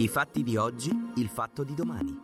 I fatti di oggi, il fatto di domani.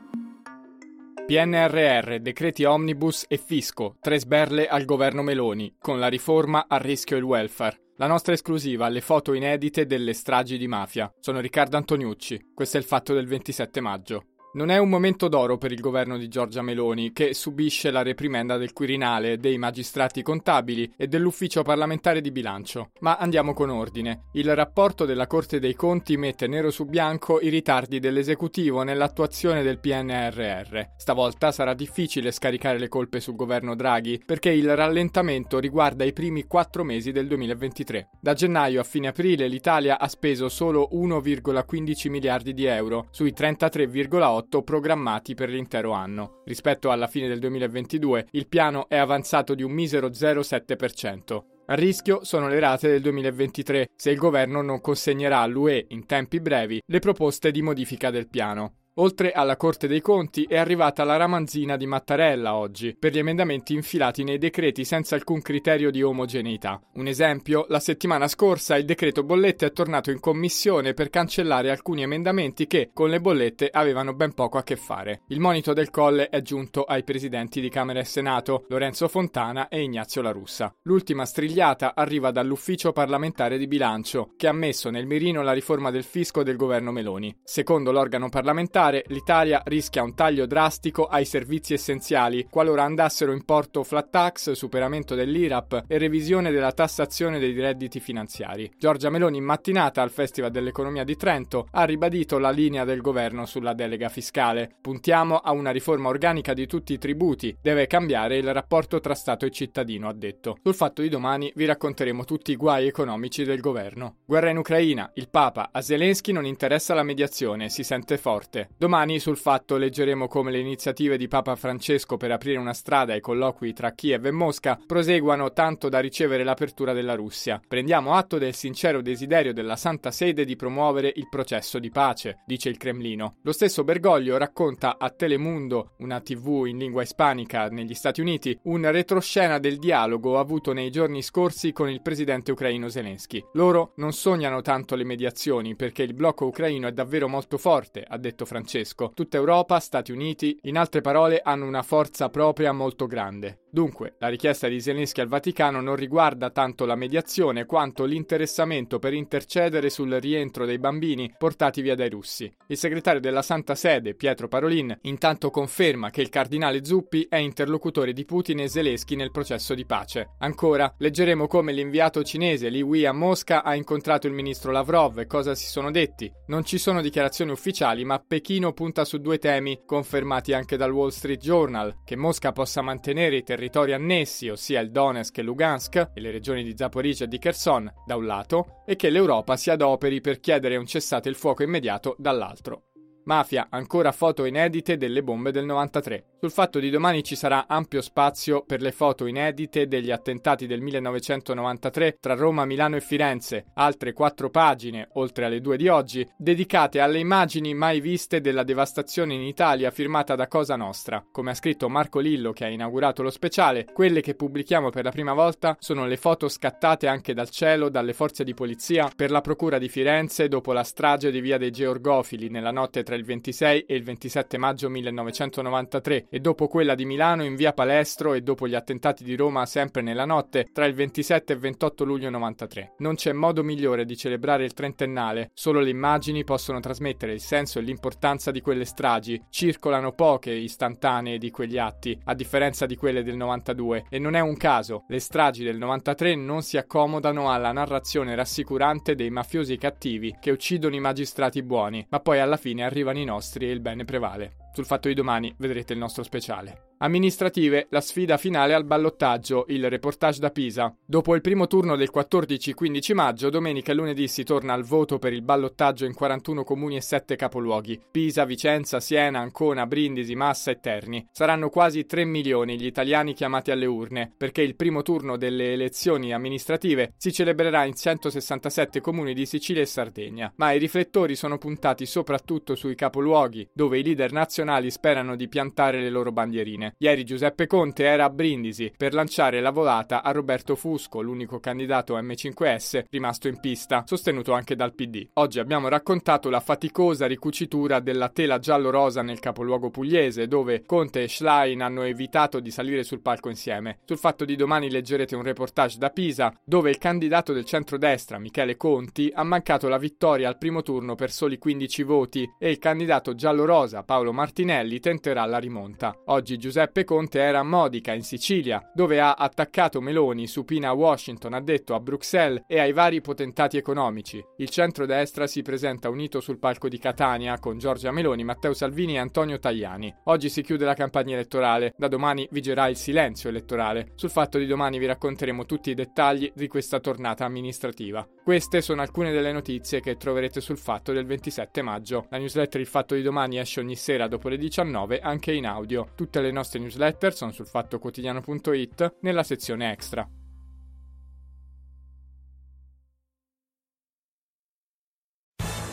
PNRR, decreti omnibus e fisco, tre sberle al governo Meloni, con la riforma a rischio il welfare. La nostra esclusiva, le foto inedite delle stragi di mafia. Sono Riccardo Antoniucci, questo è il fatto del 27 maggio. Non è un momento d'oro per il governo di Giorgia Meloni, che subisce la reprimenda del Quirinale, dei magistrati contabili e dell'ufficio parlamentare di bilancio. Ma andiamo con ordine. Il rapporto della Corte dei Conti mette nero su bianco i ritardi dell'esecutivo nell'attuazione del PNRR. Stavolta sarà difficile scaricare le colpe sul governo Draghi, perché il rallentamento riguarda i primi quattro mesi del 2023. Da gennaio a fine aprile l'Italia ha speso solo 1,15 miliardi di euro sui 33,8 programmati per l'intero anno. Rispetto alla fine del 2022, il piano è avanzato di un misero 0,7%. A rischio sono le rate del 2023, se il governo non consegnerà all'UE in tempi brevi le proposte di modifica del piano. Oltre alla Corte dei Conti è arrivata la ramanzina di Mattarella oggi, per gli emendamenti infilati nei decreti senza alcun criterio di omogeneità. Un esempio, la settimana scorsa il decreto bollette è tornato in commissione per cancellare alcuni emendamenti che, con le bollette, avevano ben poco a che fare. Il monito del colle è giunto ai presidenti di Camera e Senato, Lorenzo Fontana e Ignazio La Russa. L'ultima strigliata arriva dall'ufficio parlamentare di bilancio, che ha messo nel mirino la riforma del fisco del governo Meloni. Secondo l'organo parlamentare, l'Italia rischia un taglio drastico ai servizi essenziali qualora andassero in porto flat tax, superamento dell'IRAP e revisione della tassazione dei redditi finanziari. Giorgia Meloni in mattinata al Festival dell'Economia di Trento ha ribadito la linea del governo sulla delega fiscale. Puntiamo a una riforma organica di tutti i tributi, deve cambiare il rapporto tra Stato e cittadino, ha detto. Sul fatto di domani vi racconteremo tutti i guai economici del governo. Guerra in Ucraina, il Papa, a Zelensky non interessa la mediazione, si sente forte. Domani sul fatto leggeremo come le iniziative di Papa Francesco per aprire una strada ai colloqui tra Kiev e Mosca proseguano tanto da ricevere l'apertura della Russia. Prendiamo atto del sincero desiderio della Santa Sede di promuovere il processo di pace, dice il Cremlino. Lo stesso Bergoglio racconta a Telemundo, una tv in lingua ispanica negli Stati Uniti, un retroscena del dialogo avuto nei giorni scorsi con il presidente ucraino Zelensky. Loro non sognano tanto le mediazioni perché il blocco ucraino è davvero molto forte, ha detto Francesco Francesco. Tutta Europa, Stati Uniti, in altre parole, hanno una forza propria molto grande. Dunque, la richiesta di Zelensky al Vaticano non riguarda tanto la mediazione quanto l'interessamento per intercedere sul rientro dei bambini portati via dai russi. Il segretario della Santa Sede, Pietro Parolin, intanto conferma che il cardinale Zuppi è interlocutore di Putin e Zelensky nel processo di pace. Ancora, leggeremo come l'inviato cinese Li Wei a Mosca ha incontrato il ministro Lavrov e cosa si sono detti. Non ci sono dichiarazioni ufficiali, ma Pechino punta su due temi confermati anche dal Wall Street Journal, che Mosca possa mantenere i territori territori annessi, ossia il Donetsk e Lugansk, e le regioni di Zaporizhia e di Kherson, da un lato, e che l'Europa si adoperi per chiedere un cessate il fuoco immediato dall'altro. Mafia, ancora foto inedite delle bombe del 93. Sul fatto di domani ci sarà ampio spazio per le foto inedite degli attentati del 1993 tra Roma, Milano e Firenze, altre quattro pagine, oltre alle due di oggi, dedicate alle immagini mai viste della devastazione in Italia firmata da Cosa Nostra. Come ha scritto Marco Lillo che ha inaugurato lo speciale, quelle che pubblichiamo per la prima volta sono le foto scattate anche dal cielo dalle forze di polizia per la procura di Firenze dopo la strage di via dei Georgofili nella notte tra tra il 26 e il 27 maggio 1993 e dopo quella di Milano in via Palestro e dopo gli attentati di Roma sempre nella notte tra il 27 e il 28 luglio 93. Non c'è modo migliore di celebrare il trentennale, solo le immagini possono trasmettere il senso e l'importanza di quelle stragi, circolano poche istantanee di quegli atti, a differenza di quelle del 92, e non è un caso, le stragi del 93 non si accomodano alla narrazione rassicurante dei mafiosi cattivi che uccidono i magistrati buoni, ma poi alla fine arrivano i nostri e il bene prevale. Sul fatto di domani vedrete il nostro speciale. Amministrative, la sfida finale al ballottaggio, il reportage da Pisa. Dopo il primo turno del 14-15 maggio, domenica e lunedì si torna al voto per il ballottaggio in 41 comuni e 7 capoluoghi. Pisa, Vicenza, Siena, Ancona, Brindisi, Massa e Terni. Saranno quasi 3 milioni gli italiani chiamati alle urne, perché il primo turno delle elezioni amministrative si celebrerà in 167 comuni di Sicilia e Sardegna. Ma i riflettori sono puntati soprattutto sui capoluoghi, dove i leader nazionali sperano di piantare le loro bandierine. Ieri Giuseppe Conte era a Brindisi per lanciare la volata a Roberto Fusco, l'unico candidato M5S rimasto in pista, sostenuto anche dal PD. Oggi abbiamo raccontato la faticosa ricucitura della tela giallo-rosa nel capoluogo pugliese, dove Conte e Schlein hanno evitato di salire sul palco insieme. Sul fatto di domani leggerete un reportage da Pisa, dove il candidato del centrodestra, Michele Conti, ha mancato la vittoria al primo turno per soli 15 voti e il candidato giallo-rosa, Paolo Martinelli, tenterà la rimonta. Oggi Giuseppe Giuseppe Conte era a Modica, in Sicilia, dove ha attaccato Meloni, supina a Washington, ha detto a Bruxelles e ai vari potentati economici. Il centro-destra si presenta unito sul palco di Catania con Giorgia Meloni, Matteo Salvini e Antonio Tajani. Oggi si chiude la campagna elettorale, da domani vigerà il silenzio elettorale. Sul fatto di domani vi racconteremo tutti i dettagli di questa tornata amministrativa. Queste sono alcune delle notizie che troverete sul fatto del 27 maggio. La newsletter Il fatto di domani esce ogni sera dopo le 19 anche in audio. Tutte le nostre nostre newsletter sono sul fattoquotidiano.it nella sezione extra.